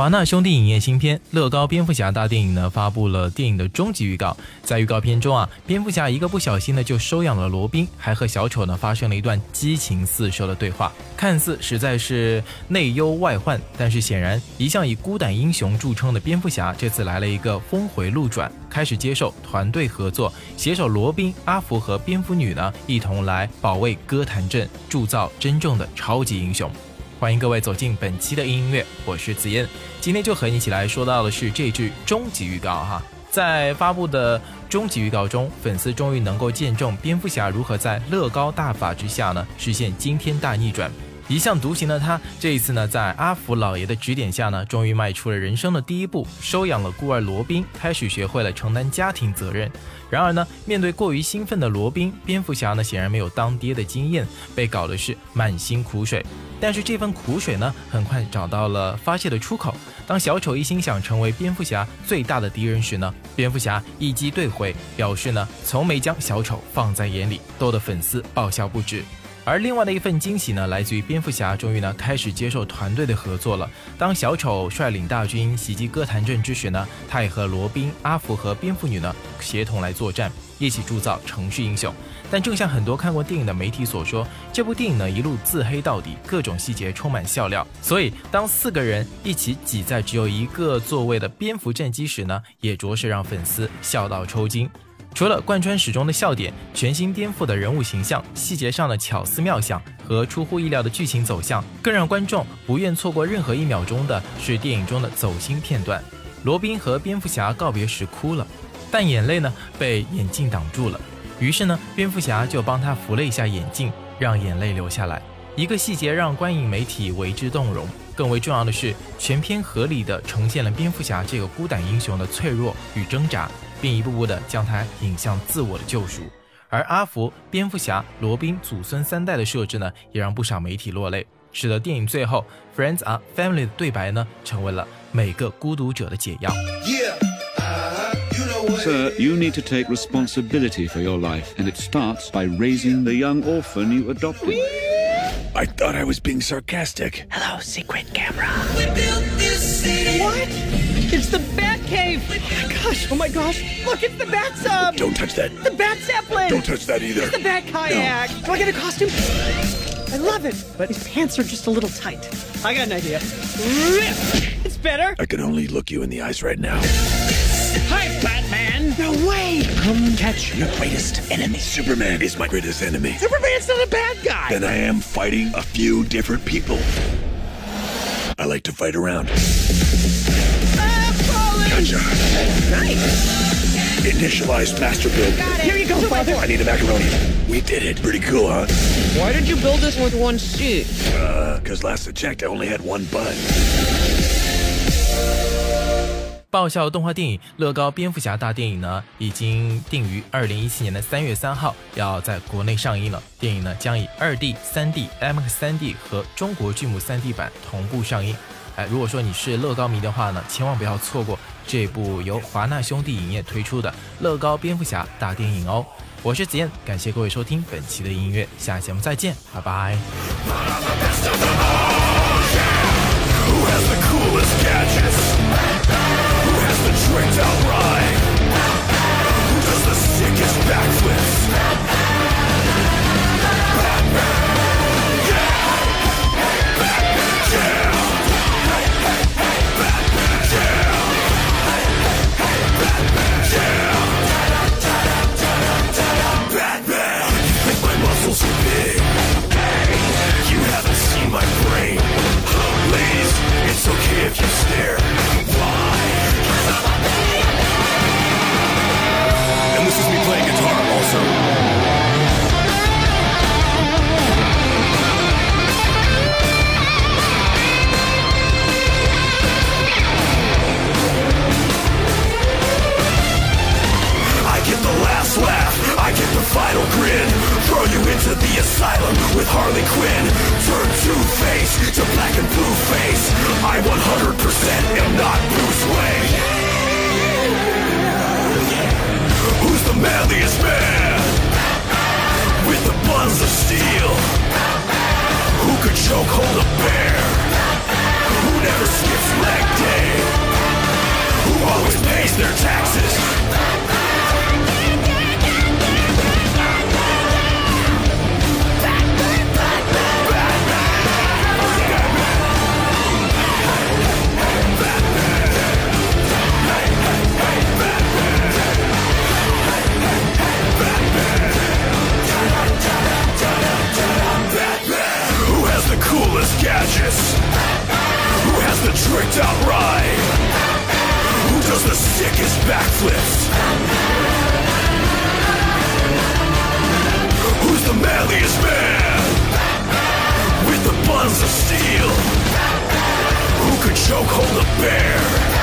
华纳兄弟影业新片《乐高蝙蝠侠》大电影呢，发布了电影的终极预告。在预告片中啊，蝙蝠侠一个不小心呢，就收养了罗宾，还和小丑呢发生了一段激情四射的对话，看似实在是内忧外患。但是显然，一向以孤胆英雄著称的蝙蝠侠，这次来了一个峰回路转，开始接受团队合作，携手罗宾、阿福和蝙蝠女呢，一同来保卫歌坛镇，铸造真正的超级英雄。欢迎各位走进本期的音乐，我是子燕。今天就和你一起来说到的是这支终极预告哈。在发布的终极预告中，粉丝终于能够见证蝙蝠侠如何在乐高大法之下呢，实现惊天大逆转。一向独行的他，这一次呢，在阿福老爷的指点下呢，终于迈出了人生的第一步，收养了孤儿罗宾，开始学会了承担家庭责任。然而呢，面对过于兴奋的罗宾，蝙蝠侠呢，显然没有当爹的经验，被搞的是满心苦水。但是这份苦水呢，很快找到了发泄的出口。当小丑一心想成为蝙蝠侠最大的敌人时呢，蝙蝠侠一击对回，表示呢，从没将小丑放在眼里，逗得粉丝爆笑不止。而另外的一份惊喜呢，来自于蝙蝠侠终于呢开始接受团队的合作了。当小丑率领大军袭击哥谭镇之时呢，他也和罗宾、阿福和蝙蝠女呢协同来作战，一起铸造城市英雄。但正像很多看过电影的媒体所说，这部电影呢一路自黑到底，各种细节充满笑料。所以当四个人一起挤在只有一个座位的蝙蝠战机时呢，也着实让粉丝笑到抽筋。除了贯穿始终的笑点，全新颠覆的人物形象，细节上的巧思妙想和出乎意料的剧情走向，更让观众不愿错过任何一秒钟的是电影中的走心片段。罗宾和蝙蝠侠告别时哭了，但眼泪呢被眼镜挡住了。于是呢，蝙蝠侠就帮他扶了一下眼镜，让眼泪流下来。一个细节让观影媒体为之动容。更为重要的是，全片合理的呈现了蝙蝠侠这个孤胆英雄的脆弱与挣扎。并一步步地将他引向自我的救赎，而阿福、蝙蝠侠、罗宾祖孙三代的设置呢，也让不少媒体落泪，使得电影最后 “Friends are family” 的对白呢，成为了每个孤独者的解药。Sir, you need to take responsibility for your life, and it starts by raising the young orphan you adopted. I thought I was being sarcastic. Hello, secret camera. What? It's the Batcave! Oh my gosh, oh my gosh. Look, it's the Bat Sub! Don't touch that. The Bat Zeppelin! Don't touch that either. It's the Bat Kayak! Do I get a costume? I love it, but his pants are just a little tight. I got an idea. It's better. I can only look you in the eyes right now. Hi, Batman! No way! Come catch your greatest enemy. Superman is my greatest enemy. Superman's not a bad guy! Then I am fighting a few different people. I like to fight around. Gotcha. Nice! Initialized master build. Got it. Here you go, Father! I need a macaroni. We did it. Pretty cool, huh? Why did you build this with one? Uh, cause last I checked, I only had one butt. 爆笑动画电影《乐高蝙蝠侠》大电影呢，已经定于二零一七年的三月三号要在国内上映了。电影呢将以二 D、三 D、IMAX 三 D 和中国剧目三 D 版同步上映。如果说你是乐高迷的话呢，千万不要错过这部由华纳兄弟影业推出的《乐高蝙蝠侠》大电影哦。我是子燕，感谢各位收听本期的音乐，下期节目再见，拜拜。Into the asylum with Harley Quinn. Turn Two-Face to black and blue face. I 100% am not Bruce Wayne. Who's the manliest man? With the buns of steel. Steel? Who could choke hold a bear?